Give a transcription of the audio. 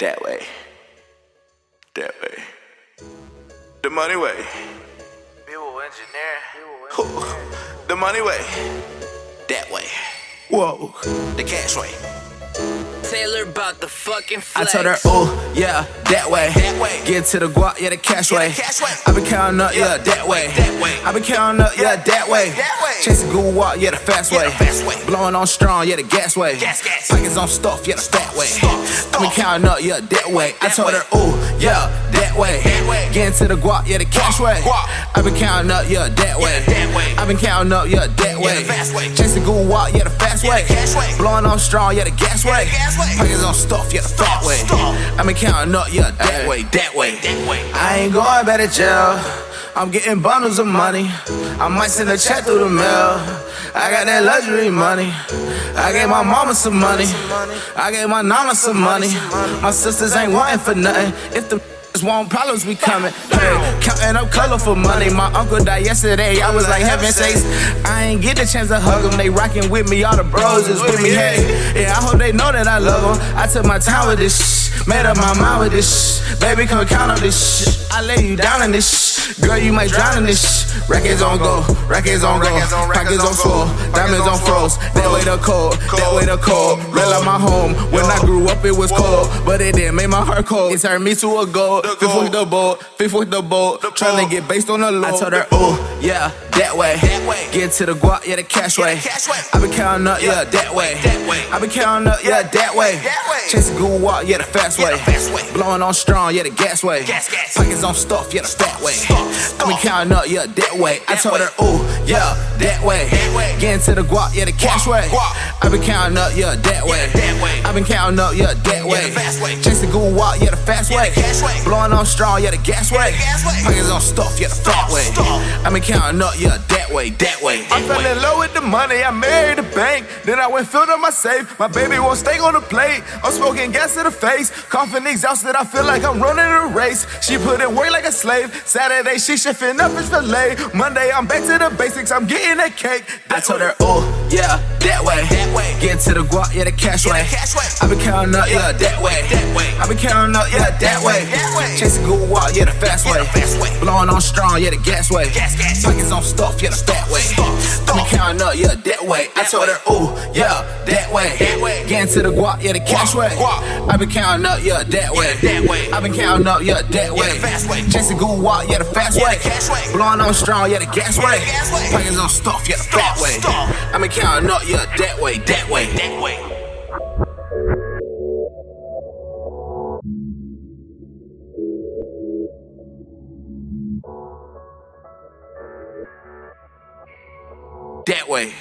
That way. That way. The money way. Bill engineer. The money way. That way. Whoa. The cash way. Taylor about the fucking I told her, ooh, yeah, that way. That way. Get to the guap, yeah, the cash Yeah, way. the cash way. I been counting up, yeah, Yeah, that way. that way. I been counting up, yeah, that way. that way. Chasing good walk, yeah, the fast Yeah, way. the fast way. Blowing on strong, yeah, the gas way. Gas, gas. Pockets on stuff, yeah, the stat way. Stuff, I been counting up, yeah, that way. I told way. her, ooh, yeah, that way. That way. Getting to the guap, yeah, the cash Guap, way. guap. I been counting up, yeah, that way. that way. I been counting up, yeah, that way. the fast way. Chasing good walk, yeah, the fast Yeah, way. the cash way. Blowing on strong, yeah, the gas Yeah, way. the gas way. Pockets on stuff, yeah, the fat way. I been counting up, yeah, that way, that way. That way. I ain't going back to jail. I'm getting bundles of money. I might send a check through the mail. I got that luxury money. I gave my mama some money. I gave my nana some money. My sisters ain't wanting for nothing. If the want problems, we coming. Hey, counting up colorful money. My uncle died yesterday. I was like, heaven sakes. I ain't get the chance to hug them. They rocking with me. All the bros is with me. Hey, yeah, I hope they know that I love them. I took my time with this. Made up my mind with this shh. Baby, come count on this. I lay you down in this. Girl, you might drown in this shh. Records on go, records on go, Records on- records pockets on full, diamonds on froze. That way the cold, that way the cold. Real out my home. When I grew up, it was cold, but it didn't make my heart cold. It turned me to a gold. Fifth with the boat, fifth with the boat. Tryna boat. get based on the low. I told her, ooh, yeah, that way. Get to the guap, yeah, the cash way. the cash way. I been counting up, yeah, that way. I been counting up, yeah, that way. Chasing good walk, yeah, the fast way. Blowing on strong, yeah, the gas way. Pockets on stuff, yeah, the fat way. I been counting up, yeah, that way. I told her, ooh, yeah, that way. That way. Getting to the guap, yeah, the cash Guap, way. Guap. I been counting up, yeah, that way. that way. I been counting up, yeah, that way. the fast way. Chasing good walk, yeah, the fast Yeah, way. the way. Blowing on strong, yeah, the gas way. the gas way. Pockets on stuff, yeah, the fat way. stuff. I been counting up, yeah, that way, that way. I fell in love with the money, I married the bank. Then I went filled up my safe. My baby won't stay on the plate. I'm smoking gas to the face. Coughing exhausted, I feel like I'm running a race. She put in work like a slave. Saturday, she shifting up fish fillet. Monday, I'm back to the basics. I'm getting that cake. I told her, ooh, yeah, that way. That way. Get to the guap, yeah, the cash Yeah, way. the cash way. I been counting up, yeah, that way. That way. I been counting up, yeah, that way. That way. Chasing good walk, yeah, the fast Yeah, way. the fast way. Blowing on strong, yeah, the gas way. Gas, gas. Pockets on stuff, yeah, the fat way. Stuff, I been counting up, yeah, that way. I told way. her, ooh, yeah, that way. That way. Getting to the guap, yeah, the cash way. guap. I been counting up, yeah, that way. that way. I been counting up, yeah, that way. the fast way. Chasing good walk, yeah, the fast Yeah, way. the cash way. Blowing on strong, yeah, the gas Yeah, way. the gas way. Pockets on stuff, yeah, the fat way. stuff. I been counting up, yeah, that way, that way. That way. That way.